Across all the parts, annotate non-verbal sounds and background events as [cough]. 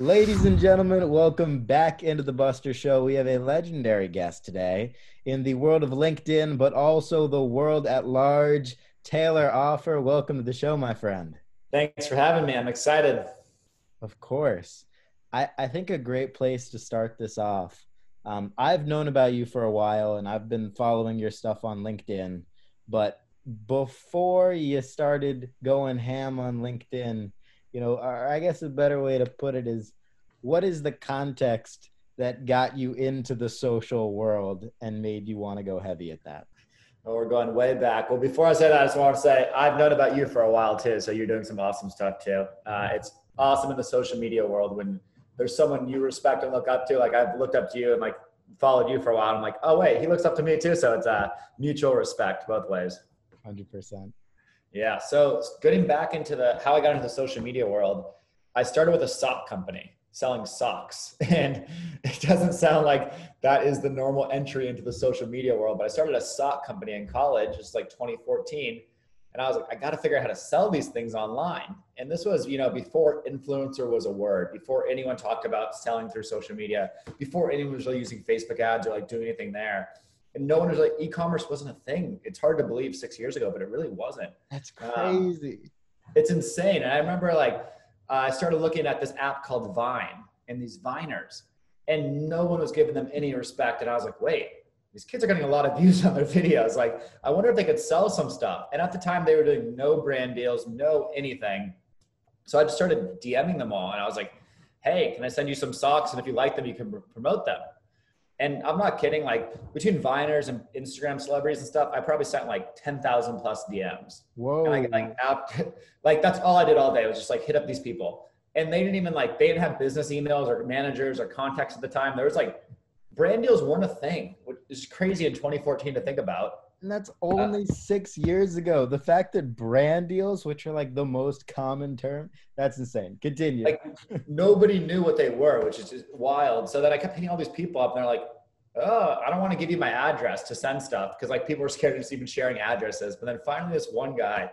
Ladies and gentlemen, welcome back into the Buster Show. We have a legendary guest today in the world of LinkedIn, but also the world at large. Taylor Offer, welcome to the show, my friend. Thanks for having me. I'm excited. Of course. I, I think a great place to start this off. Um, I've known about you for a while and I've been following your stuff on LinkedIn, but before you started going ham on LinkedIn, you know, or I guess a better way to put it is what is the context that got you into the social world and made you want to go heavy at that? Oh, we're going way back. Well, before I say that, I just want to say I've known about you for a while too. So you're doing some awesome stuff too. Uh, it's awesome in the social media world when there's someone you respect and look up to. Like I've looked up to you and like followed you for a while. I'm like, oh wait, he looks up to me too. So it's a uh, mutual respect both ways. Hundred percent. Yeah. So getting back into the how I got into the social media world, I started with a sock company selling socks. [laughs] And it doesn't sound like that is the normal entry into the social media world. But I started a sock company in college, just like 2014. And I was like, I got to figure out how to sell these things online. And this was, you know, before influencer was a word, before anyone talked about selling through social media, before anyone was really using Facebook ads or like doing anything there and no one was like e-commerce wasn't a thing. It's hard to believe six years ago but it really wasn't. That's um, crazy. um, it's insane. And i remember like uh, i started looking at this app called vine and these viners and no one was giving them any respect. And i was like wait these kids are getting a lot of views [laughs] on their videos. Like i wonder if they could sell some stuff. And at the time they were doing no brand deals no anything. So i just started dming them all. And i was like hey can i send you some socks? And if you like them you can promote them and I'm not kidding, like between Viners and Instagram celebrities and stuff, I probably sent like 10,000 plus DMs. Whoa. And I like, [laughs] like that's all I did all day was just like hit up these people. And they didn't even like, they didn't have business emails or managers or contacts at the time. There was like brand deals weren't a thing, which is crazy in 2014 to think about. And that's only uh, six years ago. The fact that brand deals, which are like the most common term, that's insane. Continue. Like nobody knew what they were, which is just wild. So then I kept hitting all these people up, and they're like, "Oh, I don't want to give you my address to send stuff because like people were scared of just even sharing addresses." But then finally, this one guy,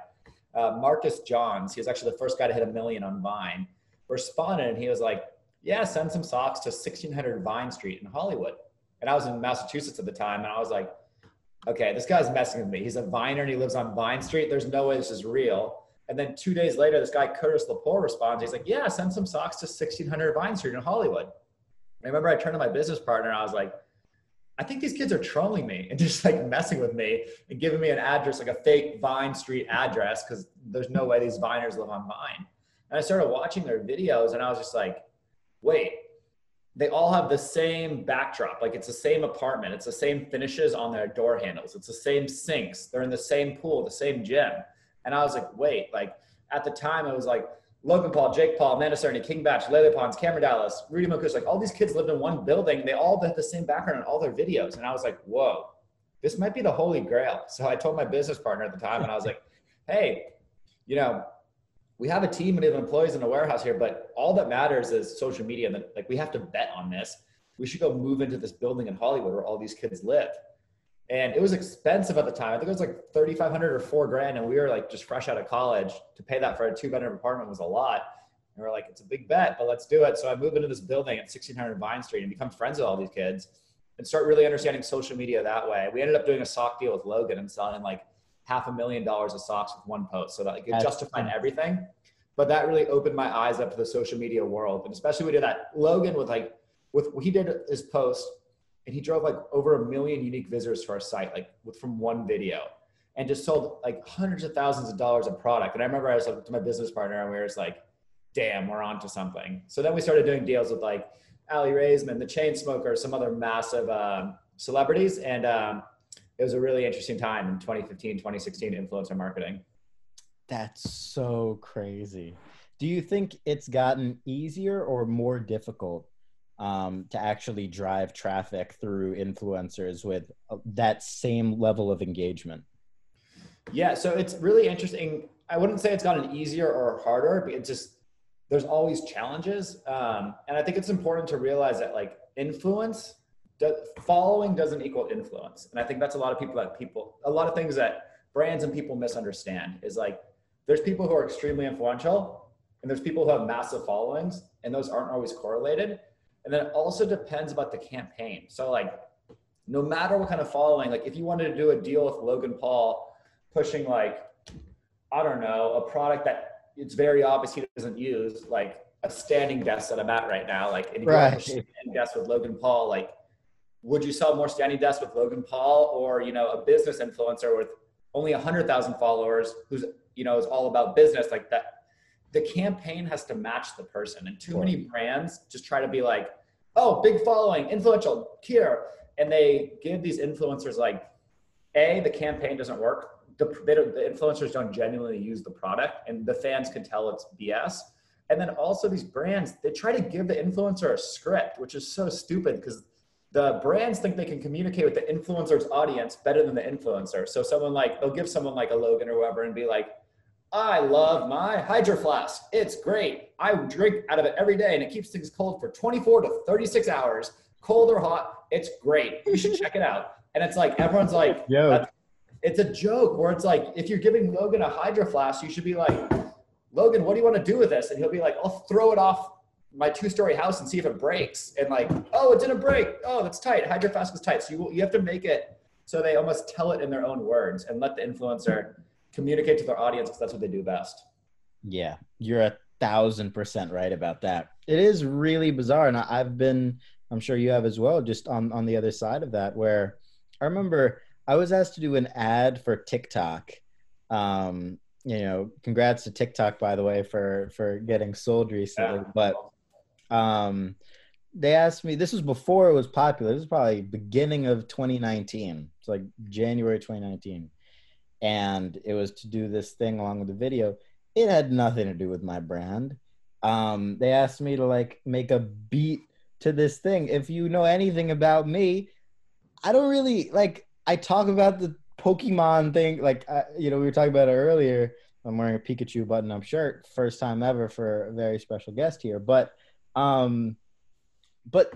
uh, Marcus Johns, he was actually the first guy to hit a million on Vine, responded, and he was like, "Yeah, send some socks to 1600 Vine Street in Hollywood." And I was in Massachusetts at the time, and I was like okay, this guy's messing with me. He's a viner and he lives on Vine Street. There's no way this is real. And then two days later, this guy Curtis Lepore responds. He's like, yeah, send some socks to 1600 Vine Street in Hollywood. I remember I turned to my business partner and I was like, I think these kids are trolling me and [laughs] just like messing with me and giving me an address, like a fake Vine Street address, because there's no way these Viners live on Vine. And I started watching their videos and I was just like, wait, they all have the same backdrop. Like it's the same apartment. It's the same finishes on their door handles. It's the same sinks. They're in the same pool, the same gym. And I was like, wait, like at the time it was like Logan Paul, Jake Paul, Amanda Cerny, King Bach, Lele Pons, Cameron Dallas, Rudy Mancuso, like all these kids lived in one building. They all had the same background in all their videos. And I was like, whoa, this might be the holy grail. So I told my business partner at the time and I was like, hey, you know, we have a team and of employees in a warehouse here, but all that matters is social media. And like we have to bet on this. We should go move into this building in Hollywood where all these kids live. And it was expensive at the time. I think it was like 3,500 or four grand. And we were like just fresh out of college to pay that for a two bedroom apartment was a lot. And we are like, it's a big bet, but let's do it. So I moved into this building at 1600 Vine Street and become friends with all these kids and start really understanding social media that way. We ended up doing a sock deal with Logan and selling like half a million dollars of socks with one post. So that like, it justified everything. But that really opened my eyes up to the social media world. And especially we did that. Logan with like, with he did his post and he drove like over a million unique visitors to our site, like with from one video and just sold like hundreds of thousands of dollars of product. And I remember I was like to my business partner and we were just like, damn, we're on to something. So then we started doing deals with like Aly Raisman, the Chainsmokers, some other massive um, celebrities. And um, it was a really interesting time in 2015, 2016 influencer marketing. That's so crazy. Do you think it's gotten easier or more difficult um, to actually drive traffic through influencers with uh, that same level of engagement? Yeah, so it's really interesting. I wouldn't say it's gotten easier or harder, but it's just there's always challenges, um, and I think it's important to realize that like influence following doesn't equal influence and i think that's a lot of people that people a lot of things that brands and people misunderstand is like there's people who are extremely influential and there's people who have massive followings and those aren't always correlated. And then it also depends about the campaign. So like no matter what kind of following, like if you wanted to do a deal with Logan Paul pushing like, I don't know, a product that it's very obvious he doesn't use, like a standing desk that I'm at right now, like and right. standing desk with Logan Paul, like would you sell more standing desks with Logan Paul or you know a business influencer with only a hundred thousand followers who's you know is all about business like that? The campaign has to match the person, and too sure. many brands just try to be like, oh, big following, influential, here, and they give these influencers like, a the campaign doesn't work. The, the influencers don't genuinely use the product, and the fans can tell it's BS. And then also these brands, they try to give the influencer a script, which is so stupid because the brands think they can communicate with the influencer's audience better than the influencer. So someone like they'll give someone like a Logan or whoever and be like, I love my Hydro Flask. It's great. I drink out of it every day and it keeps things cold for 24 to 36 hours, cold or hot. It's great. You should check it out. And it's like everyone's like, yeah. It's a joke where it's like if you're giving Logan a Hydro Flask, you should be like, Logan, what do you want to do with this? And he'll be like, I'll throw it off my two-story house and see if it breaks. And like, oh, it didn't break. Oh, that's tight. Hydro Flask is tight. So you you have to make it so they almost tell it in their own words and let the influencer communicate to their audience because that's what they do best. Yeah, you're a thousand percent right about that. It is really bizarre, and I've been, I'm sure you have as well, just on on the other side of that, where I remember I was asked to do an ad for TikTok. Um, you know, congrats to TikTok by the way for for getting sold recently, yeah. but um, they asked me. This was before it was popular. This is probably beginning of 2019. It's like January 2019, and it was to do this thing along with the video. It had nothing to do with my brand. Um, they asked me to like make a beat to this thing. If you know anything about me, I don't really like. I talk about the Pokemon thing, like uh, you know, we were talking about it earlier. I'm wearing a Pikachu button-up shirt, first time ever for a very special guest here. But um, but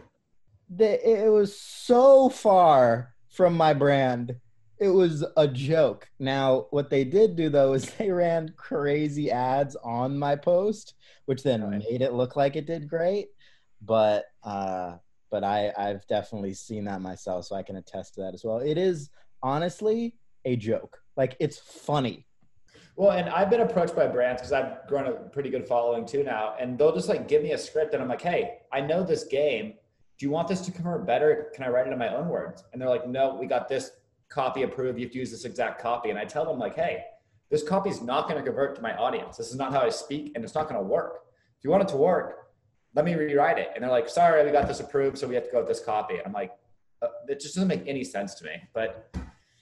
the, it was so far from my brand. It was a joke. Now, what they did do though is [laughs] they ran crazy ads on my post, which then right. made it look like it did great. But uh, but I I've definitely seen that myself, so I can attest to that as well. It is honestly a joke. Like it's funny. Well, and I've been approached by brands because I've grown a pretty good following too now, and they'll just like give me a script, and I'm like, "Hey, I know this game. Do you want this to convert better? Can I write it in my own words?" And they're like, "No, we got this copy approved. You have to use this exact copy." And I tell them like, "Hey, this copy is not going to convert to my audience. This is not how I speak, and it's not going to work. If you want it to work, let me rewrite it." And they're like, "Sorry, we got this approved, so we have to go with this copy." And I'm like, uh, "It just doesn't make any sense to me." But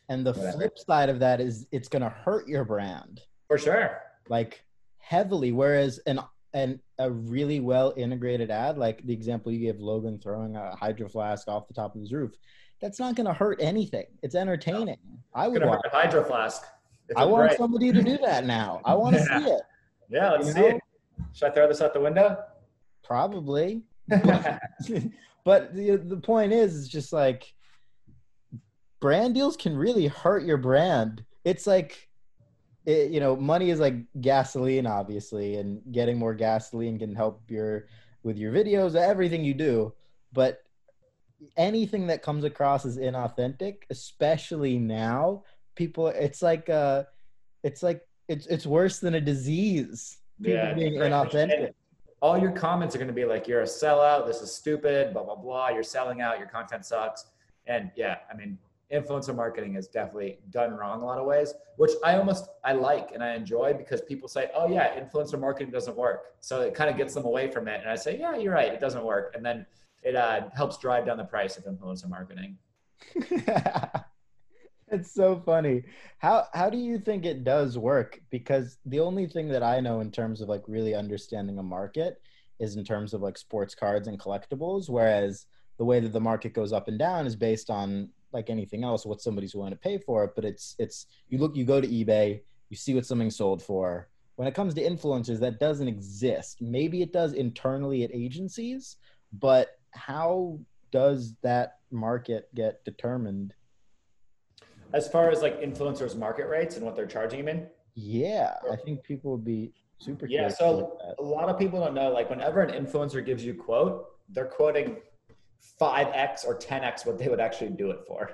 and the Whatever. flip side of that is it's going to hurt your brand. For sure. Like heavily. Whereas an and a really well integrated ad, like the example you gave Logan throwing a hydro flask off the top of his roof, that's not going to hurt anything. It's entertaining. No. I would want a hydro flask. I want somebody to do that now. I want to yeah. see it. Yeah, let's you see know? it. Should I throw this out the window? Probably. [laughs] but the the point is, it's just like brand deals can really hurt your brand. It's like, it, you know, money is like gasoline, obviously, and getting more gasoline can help your with your videos, everything you do. But anything that comes across as inauthentic, especially now, people, it's like, uh, it's like it's it's worse than a disease. People yeah, being inauthentic. All your comments are going to be like, "You're a sellout. This is stupid." Blah blah blah. You're selling out. Your content sucks. And yeah, I mean, influencer marketing is definitely done wrong a lot of ways, which I almost I like and I enjoy because people say, "Oh yeah, influencer marketing doesn't work," so it kind of gets them away from it. And I say, "Yeah, you're right, it doesn't work," and then it uh, helps drive down the price of influencer marketing. [laughs] it's so funny. How how do you think it does work? Because the only thing that I know in terms of like really understanding a market is in terms of like sports cards and collectibles, whereas the way that the market goes up and down is based on like anything else what somebody's willing to pay for it but it's it's you look you go to ebay you see what something's sold for when it comes to influencers that doesn't exist maybe it does internally at agencies but how does that market get determined as far as like influencers market rates and what they're charging them in yeah i think people would be Super. Yeah. So a lot of people don't know. Like whenever an influencer gives you quote, they're quoting five x or ten x what they would actually do it for.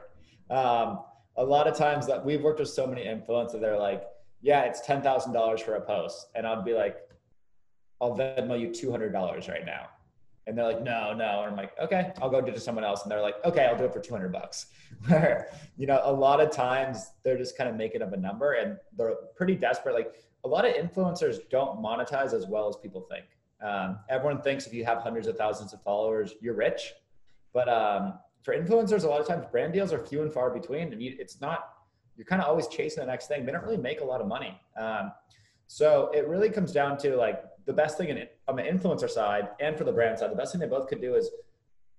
Um, a lot of times that we've worked with so many influencers, they're like, "Yeah, it's ten thousand dollars for a post," and I'd be like, "I'll Venmo you two hundred dollars right now." And they're like, no, no. And I'm like, okay, I'll go do it to someone else. And they're like, okay, I'll do it for 200 bucks. [laughs] Where, you know, a lot of times they're just kind of making up a number and they're pretty desperate. Like a lot of influencers don't monetize as well as people think. Um, everyone thinks if you have hundreds of thousands of followers, you're rich. But um, for influencers, a lot of times brand deals are few and far between. And you, it's not, you're kind of always chasing the next thing. They don't really make a lot of money. Um, so it really comes down to like the best thing in, on the influencer side and for the brand side, the best thing they both could do is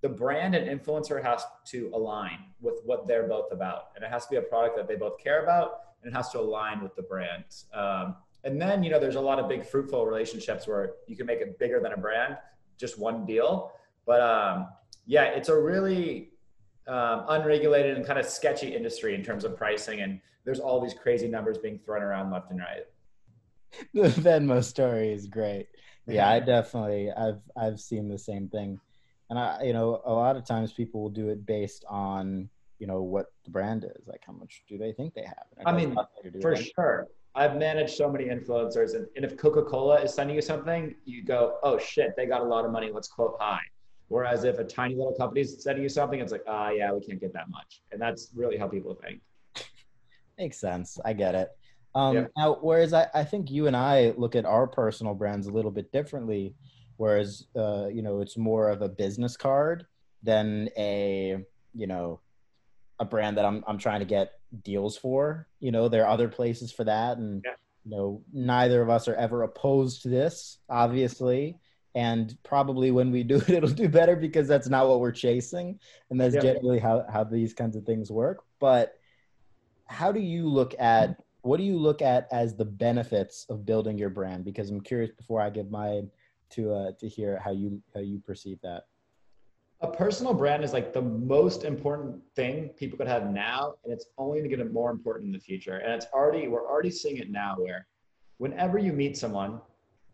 the brand and influencer has to align with what they're both about. And it has to be a product that they both care about and it has to align with the brand. Um, and then, you know, there's a lot of big fruitful relationships where you can make it bigger than a brand, just one deal. But um, yeah, it's a really um, unregulated and kind of sketchy industry in terms of pricing. And there's all these crazy numbers being thrown around left and right. [laughs] the Venmo story is great. Yeah, I definitely I've I've seen the same thing. And I you know, a lot of times people will do it based on, you know, what the brand is. Like how much do they think they have? I mean, nothing to do For sure. I've managed so many influencers, and, and if Coca Cola is sending you something, you go, oh shit, they got a lot of money. Let's quote high. Whereas if a tiny little company is sending you something, it's like, ah, yeah, we can't get that much. And that's really how people think. Makes sense. I get it. Um, Yeah. Now, whereas I, I think you and I look at our personal brands a little bit differently, whereas uh, you know it's more of a business card than a you know a brand that I'm I'm trying to get deals for. You know, there are other places for that, and Yeah. you know neither of us are ever opposed to this, obviously. And probably when we do it, [laughs] it'll do better because that's not what we're chasing, and that's Yeah. generally how how these kinds of things work. But how do you look at what do you look at as the benefits of building your brand because i'm curious before i give mine to uh to hear how you how you perceive that A personal brand is like the most important thing people could have now, and it's only going to get more important in the future. And it's already, we're already seeing it now where whenever you meet someone,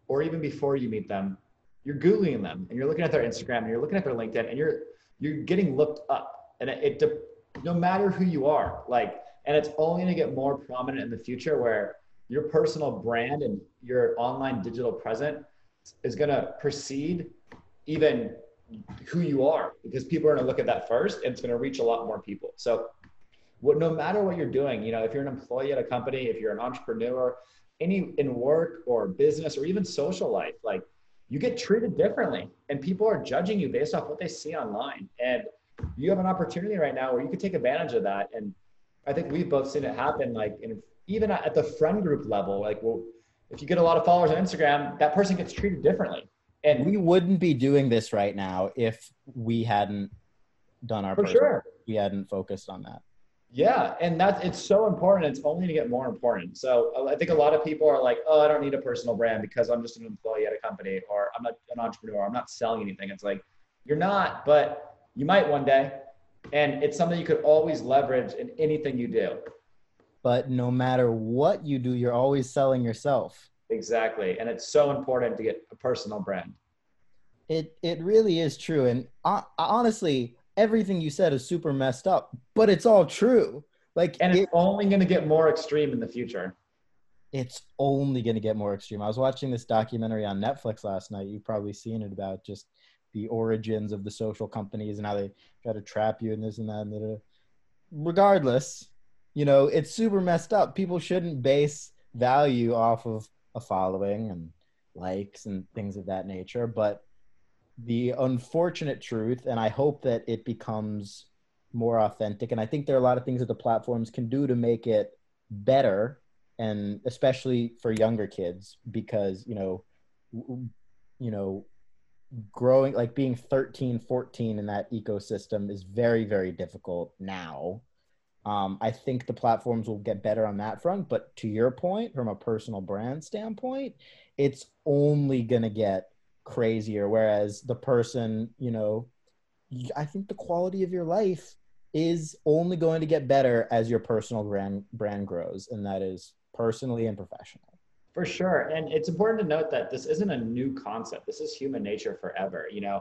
or even before you meet them, you're Googling them and you're looking at their Instagram and you're looking at their LinkedIn and you're, you're getting looked up. And it, it no matter who you are, like, and it's only going to get more prominent in the future where your personal brand and your online digital present is going to precede even who you are because people are going to look at that first and it's going to reach a lot more people so what no matter what you're doing you know if you're an employee at a company if you're an entrepreneur any in work or business or even social life like you get treated differently and people are judging you based off what they see online. And you have an opportunity right now where you could take advantage of that. And i think we've both seen it happen like in, even at the friend group level like well if you get a lot of followers on instagram that person gets treated differently. And we wouldn't be doing this right now if we hadn't done our for sure. we hadn't focused on that Yeah, and that's it's so important. It's only to get more important. So uh, I think a lot of people are like, "Oh, I don't need a personal brand because I'm just an employee at a company, or I'm not an entrepreneur. I'm not selling anything." It's like you're not, but you might one day, and it's something you could always leverage in anything you do. but no matter what you do you're always selling yourself Exactly, and it's so important to get a personal brand. it it really is true and uh, honestly everything you said is super messed up but it's all true like And it, it's only going to get more extreme in the future. it's only going to get more extreme. I was watching this documentary on Netflix last night. You've probably seen it about just the origins of the social companies and how they try to trap you and this and that. And da-da. Regardless, you know, it's super messed up. People shouldn't base value off of a following and likes and things of that nature. But the unfortunate truth, and I hope that it becomes more authentic, and I think there are a lot of things that the platforms can do to make it better and especially for younger kids because you know you know growing like being 13 14 in that ecosystem is very very difficult now. Um, i think the platforms will get better on that front but to your point from a personal brand standpoint it's only going to get crazier whereas the person you know i think the quality of your life is only going to get better as your personal brand brand grows and that is personally and professionally For sure. And it's important to note that this isn't a new concept. This is human nature forever. You know,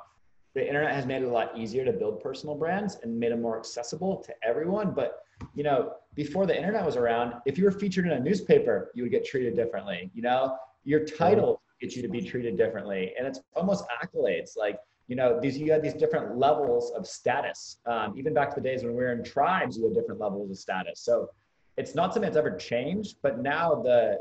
the internet has made it a lot easier to build personal brands and made them more accessible to everyone. But, you know, before the internet was around, if you were featured in a newspaper, you would get treated differently. You know, your title gets you to be treated differently. And it's almost accolades. Like, you know, these you had these different levels of status. Um, even back to the days when we were in tribes, you had different levels of status. So it's not something that's ever changed, but now the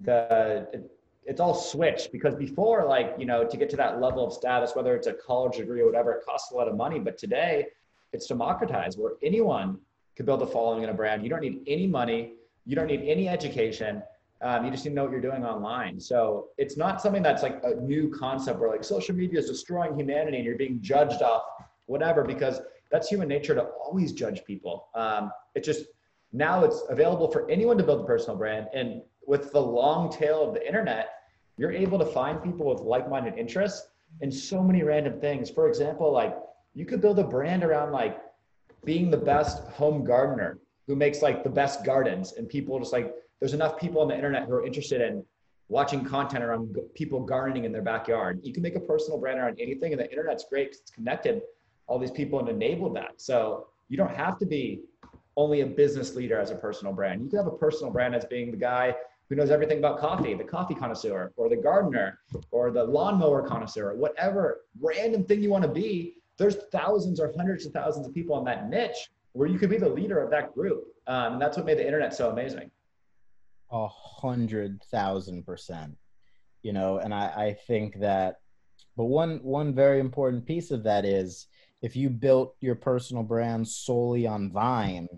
the it, it's all switched because before like you know to get to that level of status whether it's a college degree or whatever it costs a lot of money but today it's democratized where anyone can build a following in a brand you don't need any money you don't need any education um, you just need to know what you're doing online so it's not something that's like a new concept where like social media is destroying humanity and you're being judged off whatever because that's human nature to always judge people um, it just now it's available for anyone to build a personal brand and with the long tail of the internet, you're able to find people with like-minded interests in so many random things. For example, like you could build a brand around like being the best home gardener who makes like the best gardens and people just like there's enough people on the internet who are interested in watching content around people gardening in their backyard. You can make a personal brand around anything and the internet's great because it's connected all these people and enabled that. So you don't have to be only a business leader as a personal brand. You can have a personal brand as being the guy who knows everything about coffee, the coffee connoisseur, or the gardener, or the lawnmower connoisseur, whatever random thing you want to be. There's thousands or hundreds of thousands of people in that niche where you could be the leader of that group. Um, and that's what made the internet so amazing. A hundred thousand percent. You know, and I, I think that, but one one very important piece of that is if you built your personal brand solely on Vine,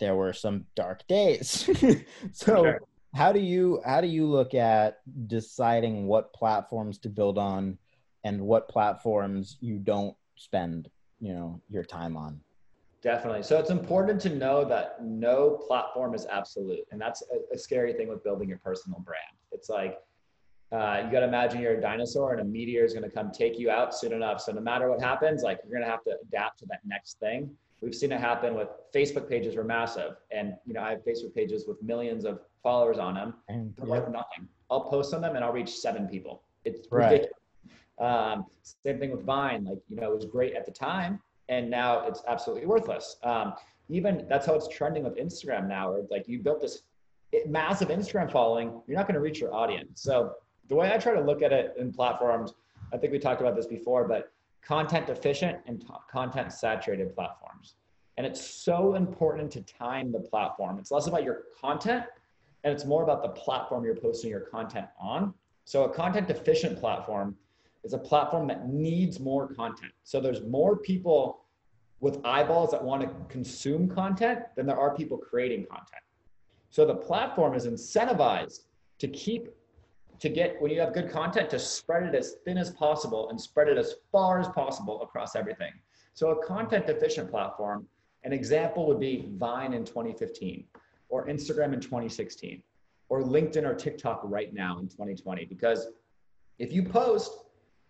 there were some dark days. [laughs] so sure. how do you how do you look at deciding what platforms to build on and what platforms you don't spend, you know, your time on? Definitely. So it's important to know that no platform is absolute. And that's a, a scary thing with building your personal brand. It's like, uh, you got to imagine you're a dinosaur and a meteor is going to come take you out soon enough. So no matter what happens, like you're going to have to adapt to that next thing. We've seen it happen with Facebook pages were massive. And, you know, I have Facebook pages with millions of followers on them. And they're yep. nothing. I'll post on them and I'll reach seven people. It's right. ridiculous. Um, same thing with Vine. Like, you know, it was great at the time and now it's absolutely worthless. Um, even that's how it's trending with Instagram now, like you built this massive Instagram following, you're not going to reach your audience. So the way I try to look at it in platforms, I think we talked about this before, but content deficient and content saturated platforms. And it's so important to time the platform. It's less about your content and it's more about the platform you're posting your content on. So, a content deficient platform is a platform that needs more content. So, there's more people with eyeballs that want to consume content than there are people creating content. So, the platform is incentivized to keep to get when you have good content to spread it as thin as possible and spread it as far as possible across everything. So a content deficient platform, an example would be Vine in 2015 or Instagram in 2016 or LinkedIn or TikTok right now in 2020 because if you post,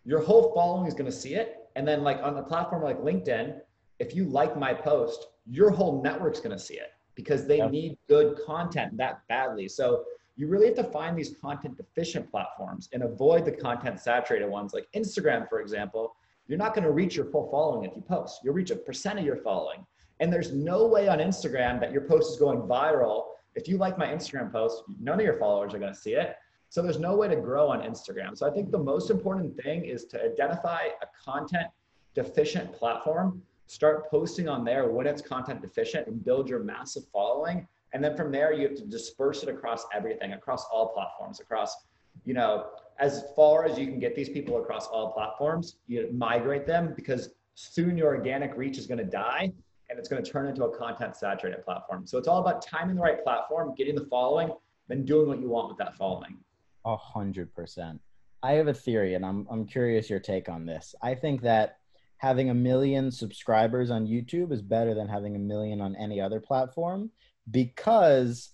your whole following is going to see it and then like on the platform like LinkedIn, if you like my post, your whole network's going to see it because they yep. need good content that badly. So you really have to find these content deficient platforms and avoid the content saturated ones like Instagram, for example. You're not going to reach your full following if you post. You'll reach a percent of your following. And there's no way on Instagram that your post is going viral. If you like my Instagram post, none of your followers are going to see it. So there's no way to grow on Instagram. So I think the most important thing is to identify a content deficient platform, start posting on there when it's content deficient and build your massive following. And then from there you have to disperse it across everything across all platforms across you know as far as you can get these people across all platforms you migrate them because soon your organic reach is going to die and it's going to turn into a content saturated platform. So it's all about timing the right platform getting the following then doing what you want with that following. A hundred percent. I have a theory and I'm, I'm curious your take on this. I think that having a million subscribers on youtube is better than having a million on any other platform because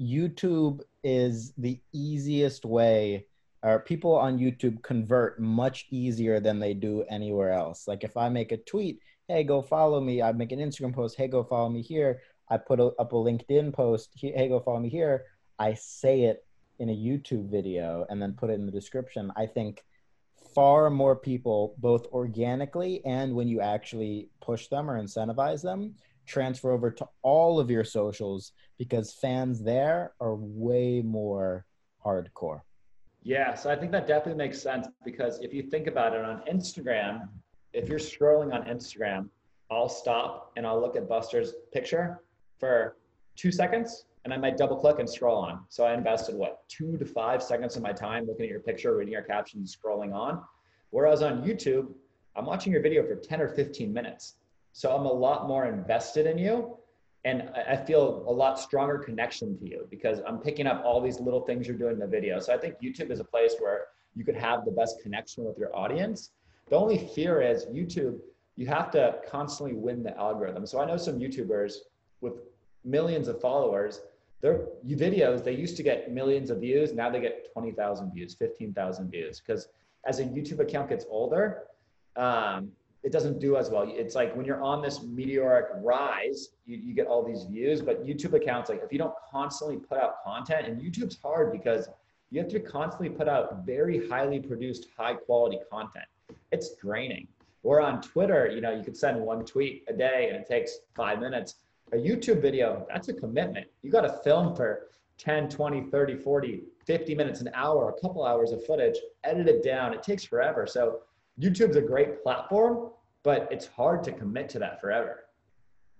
YouTube is the easiest way or people on YouTube convert much easier than they do anywhere else. Like if I make a tweet, hey, go follow me. I make an Instagram post, hey, go follow me here. I put a, up a LinkedIn post, hey, go follow me here. I say it in a YouTube video and then put it in the description, I think far more people, both organically and when you actually push them or incentivize them, transfer over to all of your socials because fans there are way more hardcore. Yeah, so I think that definitely makes sense because if you think about it on Instagram, if you're scrolling on Instagram, I'll stop and I'll look at Buster's picture for two seconds and I might double click and scroll on. So I invested what, two to five seconds of my time looking at your picture, reading your captions, scrolling on. Whereas on YouTube, I'm watching your video for 10 or 15 minutes. So I'm a lot more invested in you. And I feel a lot stronger connection to you because I'm picking up all these little things you're doing in the video. So I think YouTube is a place where you could have the best connection with your audience. The only fear is YouTube, you have to constantly win the algorithm. So I know some YouTubers with millions of followers, their videos, they used to get millions of views. Now they get 20,000 views, 15,000 views. Because as a YouTube account gets older, um, it doesn't do as well. It's like when you're on this meteoric rise, you, you get all these views, but YouTube accounts, like if you don't constantly put out content, and YouTube's hard because you have to constantly put out very highly produced, high quality content. It's draining. Or on Twitter, you know, you could send one tweet a day and it takes five minutes. A YouTube video, that's a commitment. You got to film for 10, 20, 30, 40, 50 minutes, an hour, a couple hours of footage, edit it down. It takes forever. So YouTube's a great platform, but it's hard to commit to that forever.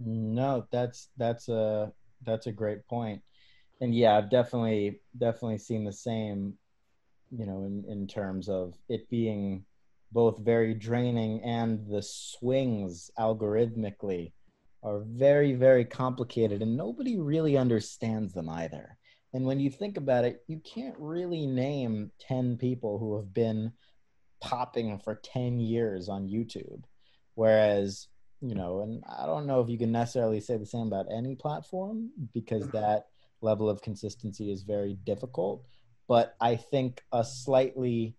No, that's that's a that's a great point. And yeah, I've definitely definitely seen the same, you know, in, in terms of it being both very draining and the swings algorithmically are very, very complicated and nobody really understands them either. And when you think about it, you can't really name 10 people who have been popping for 10 years on YouTube. Whereas, you know, and I don't know if you can necessarily say the same about any platform because mm-hmm. that level of consistency is very difficult. But I think a slightly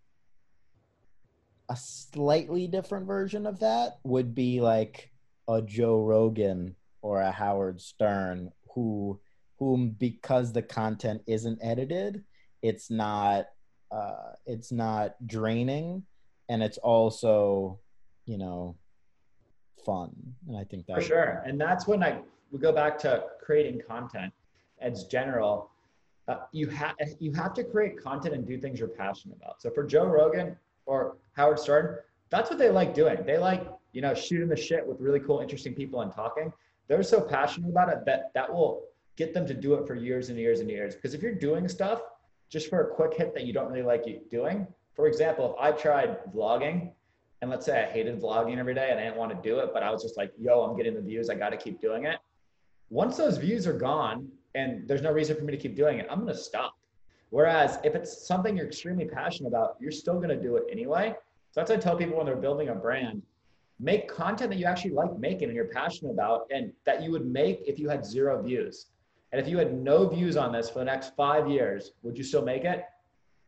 a slightly different version of that would be like a Joe Rogan or a Howard Stern who whom because the content isn't edited, it's not uh, it's not draining and it's also you know fun. And i think that for sure. and that's when i we go back to creating content as general. Uh, you have you have to create content and do things you're passionate about. So for joe rogan or howard stern that's what they like doing. They like you know shooting the shit with really cool interesting people and talking they're so passionate about it that that will get them to do it for years and years and years because if you're doing stuff just for a quick hit that you don't really like doing for example, if I tried vlogging and let's say I hated vlogging every day and I didn't want to do it, but I was just like, yo, I'm getting the views. I got to keep doing it. Once those views are gone and there's no reason for me to keep doing it, I'm going to stop. Whereas if it's something you're extremely passionate about, you're still going to do it anyway. So that's what I tell people when they're building a brand. Make content that you actually like making and you're passionate about and that you would make if you had zero views. And if you had no views on this for the next five years, would you still make it?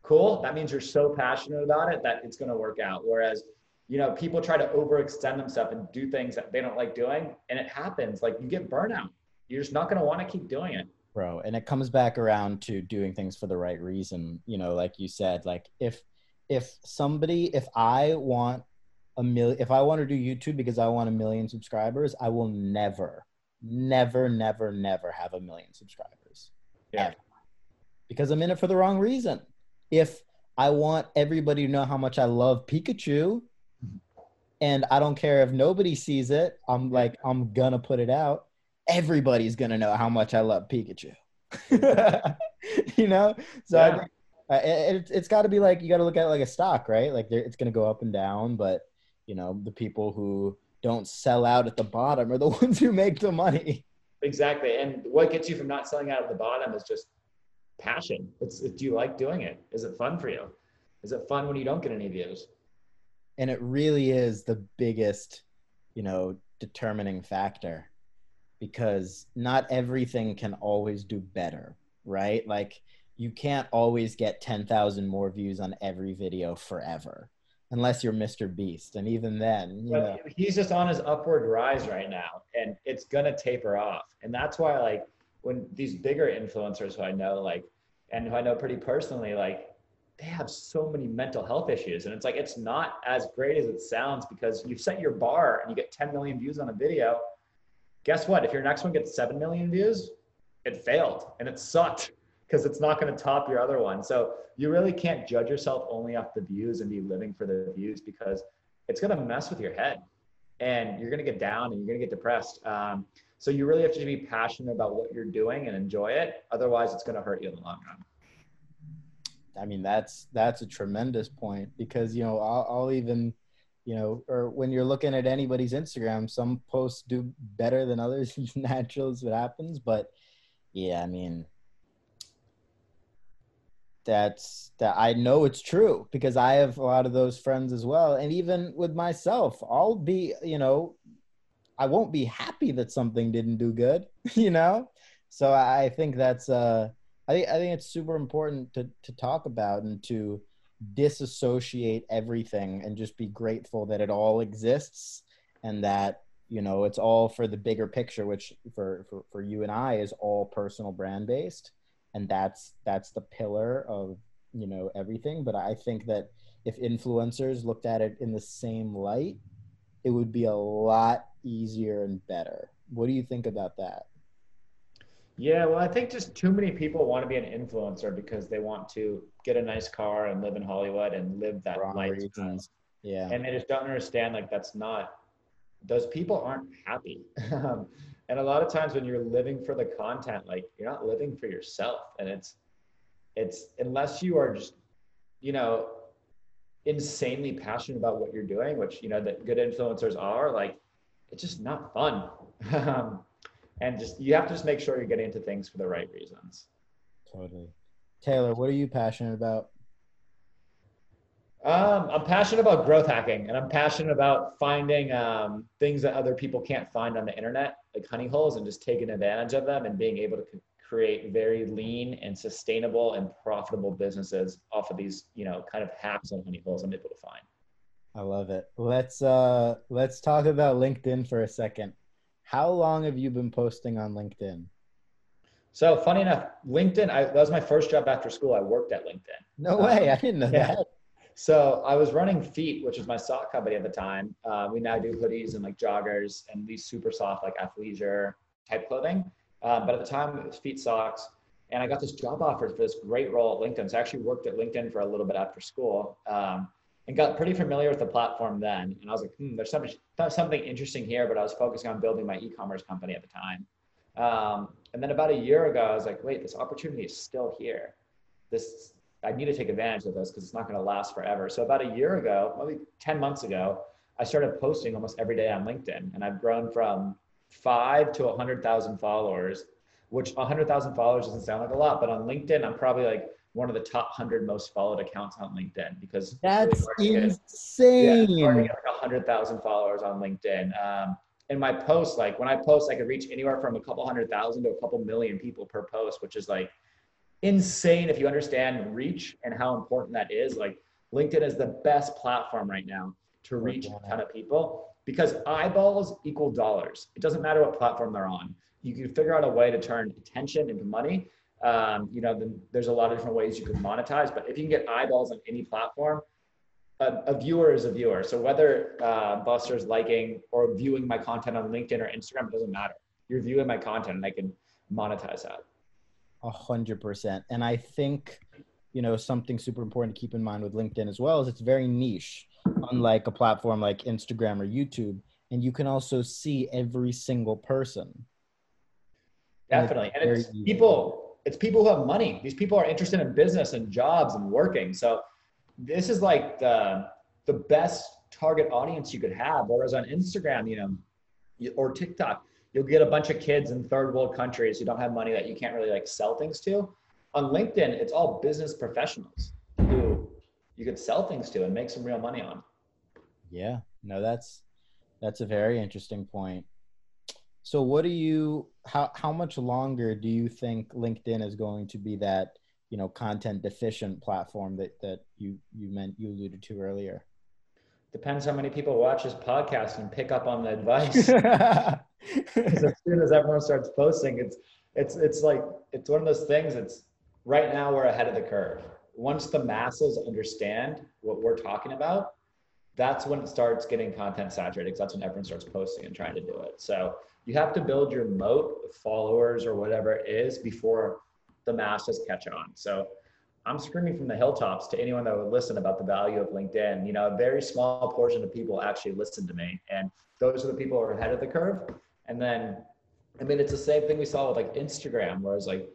cool. That means you're so passionate about it that it's going to work out. Whereas, you know, people try to overextend themselves and do things that they don't like doing, and it happens. Like you get burnout. You're just not going to want to keep doing it. Bro, and it comes back around to doing things for the right reason. You know, like you said, like if if somebody, if I want a million, if I want to do YouTube because I want a million subscribers, I will never, never, never, never have a million subscribers. Yeah. Ever. Because I'm in it for the wrong reason if I want everybody to know how much I love Pikachu, and I don't care if nobody sees it, I'm like, I'm gonna put it out. Everybody's gonna know how much I love Pikachu. [laughs] you know, so yeah. Uh, I, it, it's got to be like you got to look at it like a stock, right? Like it's gonna go up and down, but you know, the people who don't sell out at the bottom are the [laughs] ones who make the money. Exactly, and what gets you from not selling out at the bottom is just passion. It's, do you like doing it? Is it fun for you? Is it fun when you don't get any views? And it really is the biggest, you know, determining factor because not everything can always do better, right? Like you can't always get 10,000 more views on every video forever unless you're Mr. Beast. And even then, you know. he's just on his upward rise right now and it's going to taper off. And that's why like when these bigger influencers who I know, like and who I know pretty personally, like they have so many mental health issues. And it's like, it's not as great as it sounds because you've set your bar and you get 10 million views on a video. Guess what? If your next one gets 7 million views, it failed and it sucked because it's not going to top your other one. So you really can't judge yourself only off the views and be living for the views because it's going to mess with your head and you're going to get down and you're going to get depressed. Um, so you really have to be passionate about what you're doing and enjoy it. Otherwise, it's going to hurt you in the long run. I mean, that's that's a tremendous point because you know I'll, I'll even you know, or when you're looking at anybody's Instagram, some posts do better than others. [laughs] Natural is what happens, but yeah, I mean, that's that I know it's true because I have a lot of those friends as well, and even with myself, I'll be, you know, I won't be happy that something didn't do good, [laughs] you know. So I think that's uh, I think I think it's super important to to talk about and to disassociate everything and just be grateful that it all exists and that you know it's all for the bigger picture which for for, for you and i is all personal brand based and that's that's the pillar of you know everything but i think that if influencers looked at it in the same light it would be a lot easier and better what do you think about that yeah, well, I think just too many people want to be an influencer because they want to get a nice car and live in Hollywood and live that lifestyle. Yeah. And they just don't understand like that's not those people aren't happy. [laughs] And a lot of times when you're living for the content, like you're not living for yourself. And it's it's unless you are just, you know, insanely passionate about what you're doing, which you know that good influencers are, like it's just not fun. [laughs] And just you have to just make sure you're getting into things for the right reasons. Totally. Taylor, what are you passionate about? Um, I'm passionate about growth hacking, and I'm passionate about finding um, things that other people can't find on the internet, like honey holes, and just taking advantage of them and being able to create very lean and sustainable and profitable businesses off of these, you know, kind of hacks and honey holes I'm able to find. I love it. Let's uh, let's talk about LinkedIn for a second. How long have you been posting on LinkedIn? So funny enough, LinkedIn, I, that was my first job after school. I worked at LinkedIn. No way. Um, I didn't know yeah. that. So I was running Feat, which was my sock company at the time. Uh, we now do hoodies and like joggers and these super soft like athleisure type clothing. Um, but at the time it was Feat socks. And I got this job offer for this great role at LinkedIn. So I actually worked at LinkedIn for a little bit after school. Um, and got pretty familiar with the platform then. And I was like, hmm, there's something, something interesting here, but I was focusing on building my e-commerce company at the time. Um, and then about a year ago, I was like, wait, this opportunity is still here. This, I need to take advantage of this because it's not going to last forever. So about a year ago, maybe 10 months ago, I started posting almost every day on LinkedIn and I've grown from five to 100,000 followers, which 100,000 followers doesn't sound like a lot, but on LinkedIn, I'm probably like one of the top 100 most followed accounts on LinkedIn because that's really insane. Yeah, like 100,000 followers on LinkedIn. Um, and my posts, like when I post, I could reach anywhere from a couple hundred thousand to a couple million people per post, which is like insane if you understand reach and how important that is. Like LinkedIn is the best platform right now to reach a ton of people because eyeballs equal dollars. It doesn't matter what platform they're on. You can figure out a way to turn attention into money um, you know, then there's a lot of different ways you can monetize. But if you can get eyeballs on any platform, a, a viewer is a viewer. So whether uh, Buster's liking or viewing my content on LinkedIn or Instagram, it doesn't matter. You're viewing my content, and I can monetize that. A hundred percent. And I think you know something super important to keep in mind with LinkedIn as well is it's very niche, unlike a platform like Instagram or YouTube. And you can also see every single person. Definitely. And it's, and it's people it's people who have money. These people are interested in business and jobs and working. So this is like the the best target audience you could have. Whereas on Instagram, you know, or TikTok, you'll get a bunch of kids in third world countries who don't have money that you can't really like sell things to. On LinkedIn, it's all business professionals who you could sell things to and make some real money on. Yeah, no, that's that's a very interesting point. So what do you how how much longer do you think LinkedIn is going to be that, you know, content deficient platform that that you you meant you alluded to earlier? Depends how many people watch this podcast and pick up on the advice. [laughs] as soon as everyone starts posting, it's it's it's like it's one of those things. It's right now we're ahead of the curve. Once the masses understand what we're talking about, that's when it starts getting content saturated because that's when everyone starts posting and trying to do it. So you have to build your moat of followers or whatever it is before the masses catch on. So I'm screaming from the hilltops to anyone that would listen about the value of LinkedIn. You know, a very small portion of people actually listen to me, and those are the people who are ahead of the curve. And then, I mean, it's the same thing we saw with like Instagram, where it's like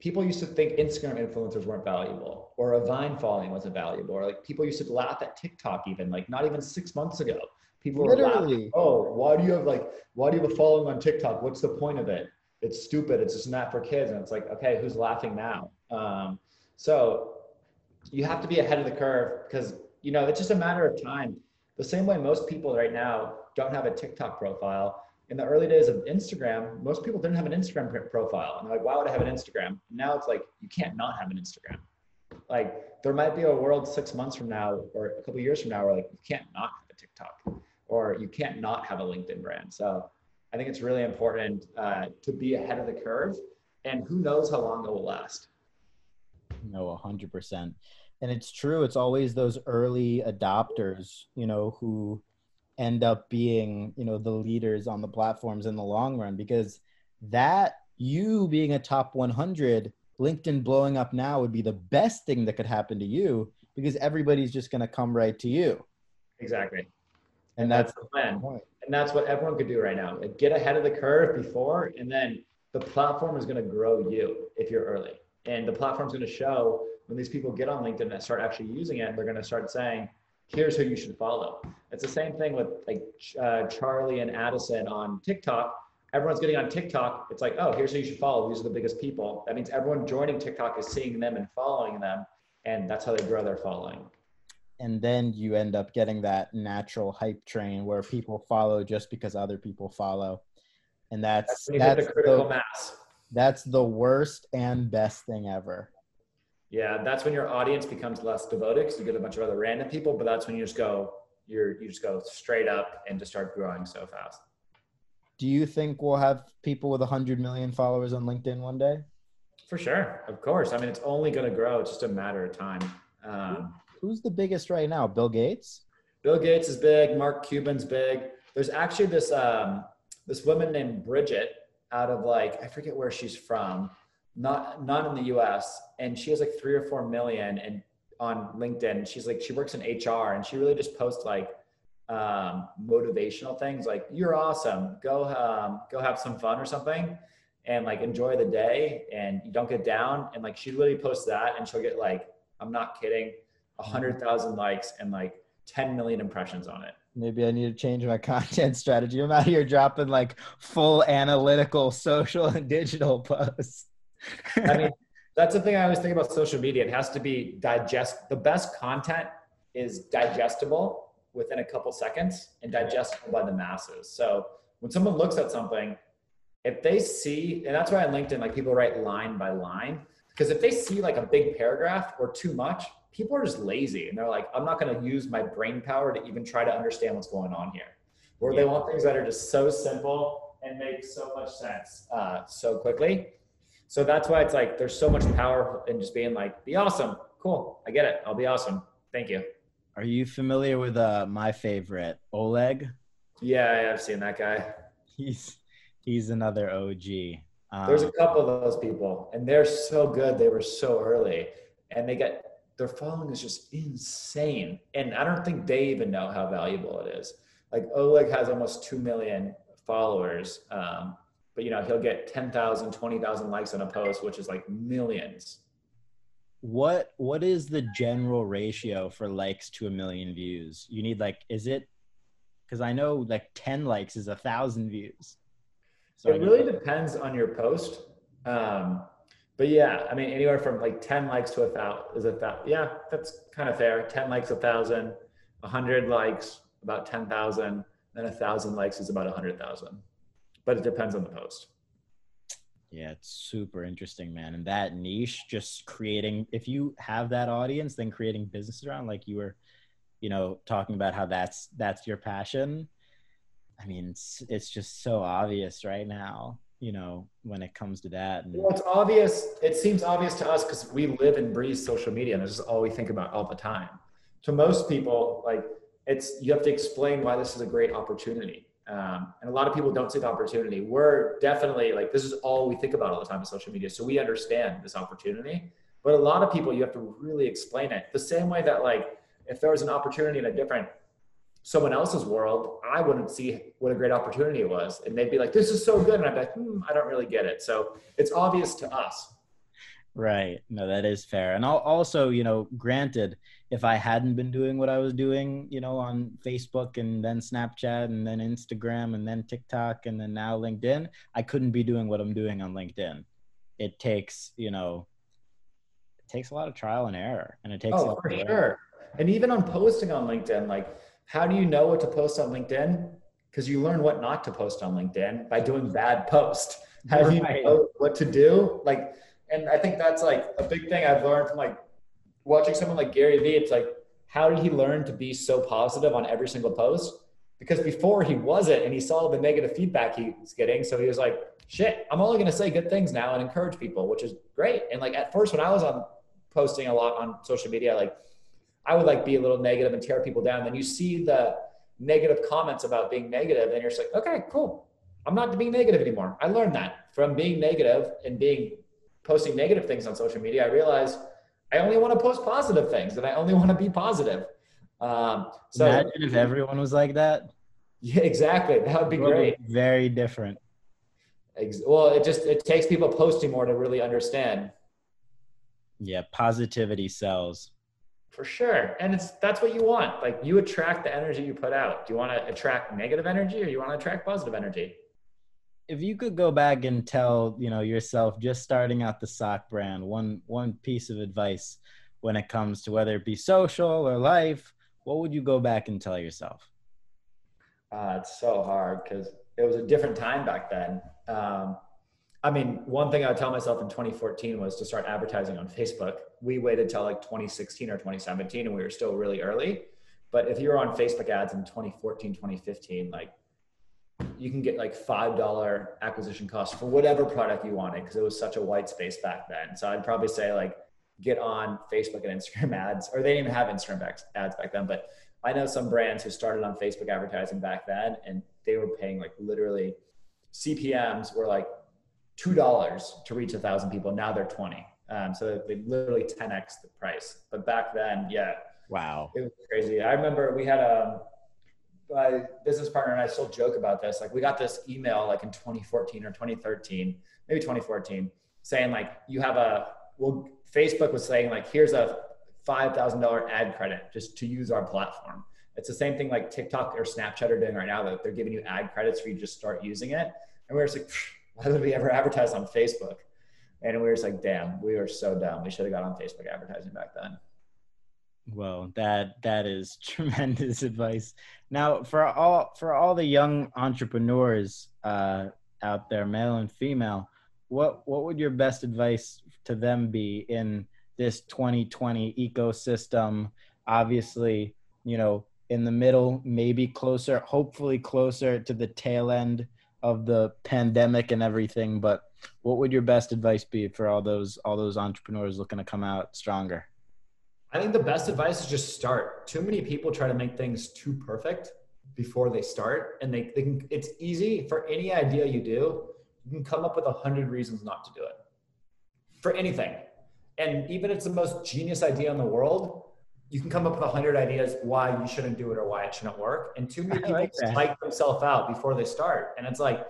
people used to think Instagram influencers weren't valuable, or a Vine following wasn't valuable, or like people used to laugh at TikTok even like not even six months ago. People were laughing, oh, why do you have like, why do you have a following on TikTok? What's the point of it? It's stupid. It's just not for kids. And it's like, okay, who's laughing now? Um, so you have to be ahead of the curve because you know it's just a matter of time. The same way most people right now don't have a TikTok profile. In the early days of Instagram, most people didn't have an Instagram profile. And they're like, why would I have an Instagram? And now it's like, you can't not have an Instagram. Like there might be a world six months from now or a couple years from now where like you can't not have a TikTok or you can't not have a LinkedIn brand. So I think it's really important uh, to be ahead of the curve and who knows how long it will last. No, 100%. And it's true. It's always those early adopters, you know, who end up being, you know, the leaders on the platforms in the long run because that you being a top 100, LinkedIn blowing up now would be the best thing that could happen to you because everybody's just going to come right to you. Exactly. And, and that's, that's, the plan. And that's what everyone could do right now. Get ahead of the curve before, and then the platform is going to grow you if you're early and the platform's going to show when these people get on linkedin and start actually using it they're going to start saying here's who you should follow. It's the same thing with like uh, charlie and addison on tiktok. Everyone's getting on tiktok. It's like oh here's who you should follow. These are the biggest people. That means everyone joining tiktok is seeing them and following them and that's how they grow their following. And then you end up getting that natural hype train where people follow just because other people follow. And that's that's, that's the mass. that's the worst and best thing ever. Yeah, that's when your audience becomes less devoted because you get a bunch of other random people, but that's when you just go, you're you just go straight up and just start growing so fast. Do you think we'll have people with 100 million followers on LinkedIn one day? For sure, of course. I mean, it's only going to grow. It's just a matter of time. Um, Who's the biggest right now? Bill Gates. Bill Gates is big. Mark Cuban's big. There's actually this um, this woman named Bridget out of like I forget where she's from, not not in the U.S. and she has like three or four million and on LinkedIn. She's like she works in HR and she really just posts like um, motivational things like you're awesome, go um, go have some fun or something, and like enjoy the day and you don't get down and like she literally posts that and she'll get like I'm not kidding, a hundred thousand likes and like 10 million impressions on it. Maybe I need to change my [laughs] content strategy. I'm out here dropping like full analytical social and digital posts. I mean, that's the thing I always think about social media. It has to be digest. The best content is digestible within a couple seconds and digestible by the masses. So when someone looks at something, if they see, and that's why on LinkedIn, like people write line by line, because if they see like a big paragraph or too much, people are just lazy and they're like, I'm not going to use my brain power to even try to understand what's going on here. Or they want things that are just so simple and make so much sense uh, so quickly. So that's why it's like there's so much power in just being like, be awesome. Cool. I get it. I'll be awesome. Thank you. Are you familiar with uh, my favorite, Oleg? Yeah, I've seen that guy. He's he's another OG. Um, There's a couple of those people, and they're so good. They were so early, and they get their following is just insane. And I don't think they even know how valuable it is. Like Oleg has almost 2 million followers. Um, but you know, he'll get 10,000, 20,000 likes on a post, which is like millions. What, what is the general ratio for likes to a million views? You need like, is it, cause I know like 10 likes is a thousand views. So it really depends on your post. Um, but yeah, I mean, anywhere from like 10 likes to a thousand is a thousand. Yeah, that's kind of fair. 10 likes, a thousand, a hundred likes, about 10,000, then a thousand likes is about a hundred thousand, but it depends on the post. Yeah, it's super interesting, man. And that niche, just creating, if you have that audience, then creating business around, like you were, you know, talking about how that's, that's your passion. I mean, it's, it's just so obvious right now you know, when it comes to that. And, well, it's obvious. It seems obvious to us because we live and breathe social media, and this is all we think about all the time. To most people, like it's you have to explain why this is a great opportunity. Um, and a lot of people don't see the opportunity. We're definitely like this is all we think about all the time in social media, so we understand this opportunity. But a lot of people, you have to really explain it the same way that like if there was an opportunity in a different someone else's world, I wouldn't see what a great opportunity it was. And they'd be like, this is so good. And I'd be like, hmm, I don't really get it. So it's obvious to us. Right. No, that is fair. And I'll also, you know, granted, if I hadn't been doing what I was doing, you know, on Facebook and then Snapchat and then Instagram and then TikTok and then now LinkedIn, I couldn't be doing what I'm doing on LinkedIn. It takes, you know, it takes a lot of trial and error and it takes Oh, for sure. And even on posting on LinkedIn, like how do you know what to post on LinkedIn? Because you learn what not to post on LinkedIn by doing bad posts. How do you [laughs] know what to do? Like, and I think that's like a big thing I've learned from like watching someone like Gary Vee. It's like, how did he learn to be so positive on every single post? Because before he wasn't, and he saw the negative feedback he was getting. So he was like, shit, I'm only going to say good things now and encourage people, which is great. And like at first, when I was on posting a lot on social media, like I would like be a little negative and tear people down. Then you see the negative comments about being negative, and you're just like, okay, cool. I'm not being negative anymore. I learned that from being negative and being posting negative things on social media. I realized I only want to post positive things, and I only want to be positive. Um, so imagine if everyone was like that. Yeah, exactly. That would be great. Be very different. Well, it just it takes people posting more to really understand. Yeah, positivity sells. For sure. And it's that's what you want. Like you attract the energy you put out. Do you want to attract negative energy or you want to attract positive energy? If you could go back and tell, you know, yourself just starting out the sock brand, one one piece of advice when it comes to whether it be social or life, what would you go back and tell yourself? Uh, it's so hard because it was a different time back then. Um, I mean, one thing I would tell myself in 2014 was to start advertising on Facebook. We waited till like 2016 or 2017 and we were still really early. But if you were on Facebook ads in 2014, 2015, like you can get like $5 acquisition cost for whatever product you wanted because it was such a white space back then. So I'd probably say like get on Facebook and Instagram [laughs] ads, or they didn't even have Instagram ads back then. But I know some brands who started on Facebook advertising back then and they were paying like literally CPMs were like two dollars to reach a thousand people. Now they're twenty. Um, so they literally 10x the price. But back then, yeah, wow, it was crazy. I remember we had a my business partner and I still joke about this. Like we got this email like in 2014 or 2013, maybe 2014, saying like you have a well, Facebook was saying like here's a five thousand dollar ad credit just to use our platform. It's the same thing like TikTok or Snapchat are doing right now that they're giving you ad credits for you to just start using it. And we are just like, why would we ever advertise on Facebook? And we were just like, damn, we were so dumb. We should have got on Facebook advertising back then. Well, that that is [laughs] tremendous advice. Now, for all for all the young entrepreneurs uh, out there, male and female, what what would your best advice to them be in this 2020 ecosystem? Obviously, you know, in the middle, maybe closer, hopefully closer to the tail end of the pandemic and everything but what would your best advice be for all those all those entrepreneurs looking to come out stronger i think the best advice is just start too many people try to make things too perfect before they start and they, they can it's easy for any idea you do you can come up with a hundred reasons not to do it for anything and even if it's the most genius idea in the world you can come up with a hundred ideas why you shouldn't do it or why it shouldn't work. And too many [laughs] people like psych themselves out before they start. And it's like,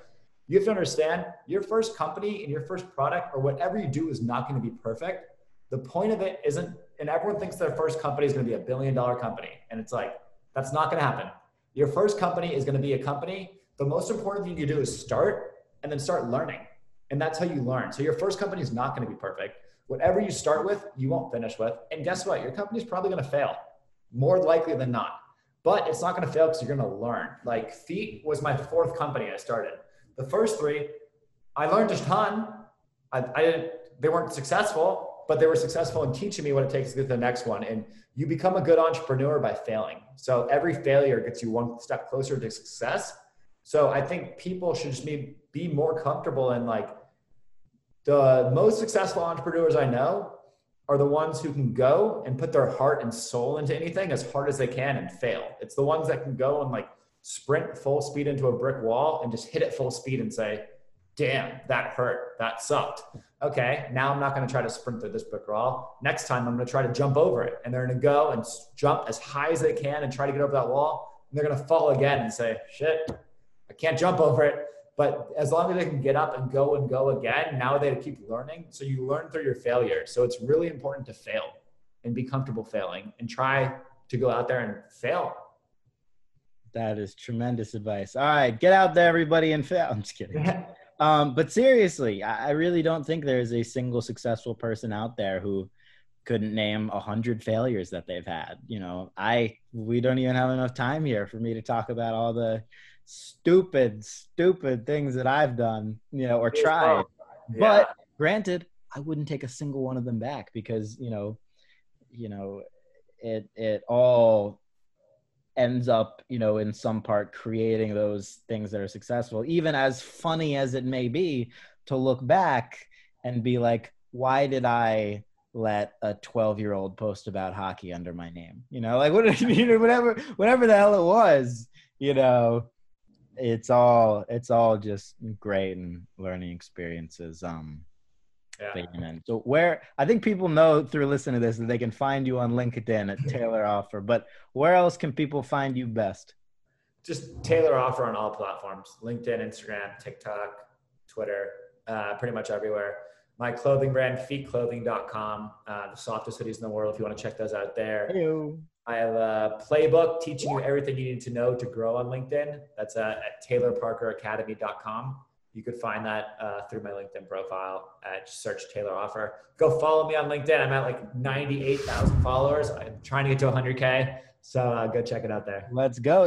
you have to understand your first company and your first product or whatever you do is not going to be perfect. The point of it isn't, and everyone thinks their first company is going to be a billion dollar company. And it's like, that's not going to happen. Your first company is going to be a company. The most important thing you do is start and then start learning. And that's how you learn. So your first company is not going to be perfect whatever you start with, you won't finish with. And guess what? Your company's probably going to fail more likely than not. But it's not going to fail because you're going to learn. Like Feat was my fourth company I started. The first three, I learned a ton. I, I they weren't successful, but they were successful in teaching me what it takes to get to the next one. And you become a good entrepreneur by failing. So every failure gets you one step closer to success. So I think people should just be, be more comfortable in like the most successful entrepreneurs I know are the ones who can go and put their heart and soul into anything as hard as they can and fail. It's the ones that can go and like sprint full speed into a brick wall and just hit it full speed and say, damn, that hurt. That sucked. Okay, now I'm not going to try to sprint through this brick wall. Next time I'm going to try to jump over it. And they're going to go and jump as high as they can and try to get over that wall. And they're going to fall again and say, shit, I can't jump over it. But as long as they can get up and go and go again, now they keep learning. So you learn through your failure. So it's really important to fail and be comfortable failing and try to go out there and fail. That is tremendous advice. All right, get out there, everybody, and fail. I'm just kidding. [laughs] um, but seriously, I, I really don't think there's a single successful person out there who couldn't name a hundred failures that they've had. You know, I we don't even have enough time here for me to talk about all the stupid, stupid things that I've done, you know, or tried. Yeah. But granted, I wouldn't take a single one of them back because, you know, you know, it it all ends up, you know, in some part creating those things that are successful, even as funny as it may be to look back and be like, why did I let a 12 year old post about hockey under my name? You know, like what, [laughs] you know, whatever, whatever the hell it was, you know, it's all it's all just great and learning experiences. Um, yeah. So where I think people know through listening to this that they can find you on LinkedIn at [laughs] Taylor Offer, but where else can people find you best? Just Taylor Offer on all platforms: LinkedIn, Instagram, TikTok, Twitter, uh, pretty much everywhere. My clothing brand, featclothing.com, uh, the softest hoodies in the world. If you want to check those out there. Hello. I have a playbook teaching you everything you need to know to grow on LinkedIn. That's uh, at taylorparkeracademy.com. You could find that uh, through my LinkedIn profile at search Taylor Offer. Go follow me on LinkedIn. I'm at like 98,000 followers. I'm trying to get to 100K. So uh, go check it out there. Let's go.